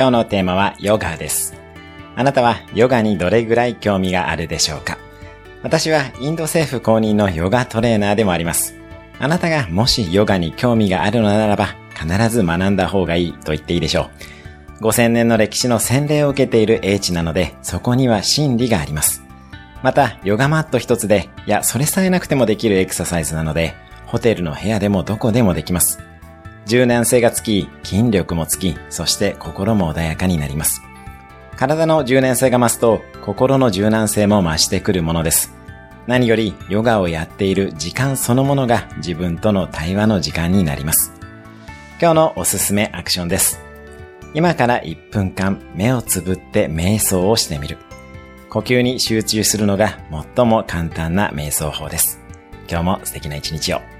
今日のテーマはヨガです。あなたはヨガにどれぐらい興味があるでしょうか？私はインド政府公認のヨガトレーナーでもあります。あなたがもしヨガに興味があるのならば必ず学んだ方がいいと言っていいでしょう。5000年の歴史の洗礼を受けている英知なのでそこには真理があります。また、ヨガマット一つで、いや、それさえなくてもできるエクササイズなので、ホテルの部屋でもどこでもできます。柔軟性がつき、筋力もつき、そして心も穏やかになります。体の柔軟性が増すと、心の柔軟性も増してくるものです。何より、ヨガをやっている時間そのものが自分との対話の時間になります。今日のおすすめアクションです。今から1分間目をつぶって瞑想をしてみる。呼吸に集中するのが最も簡単な瞑想法です。今日も素敵な一日を。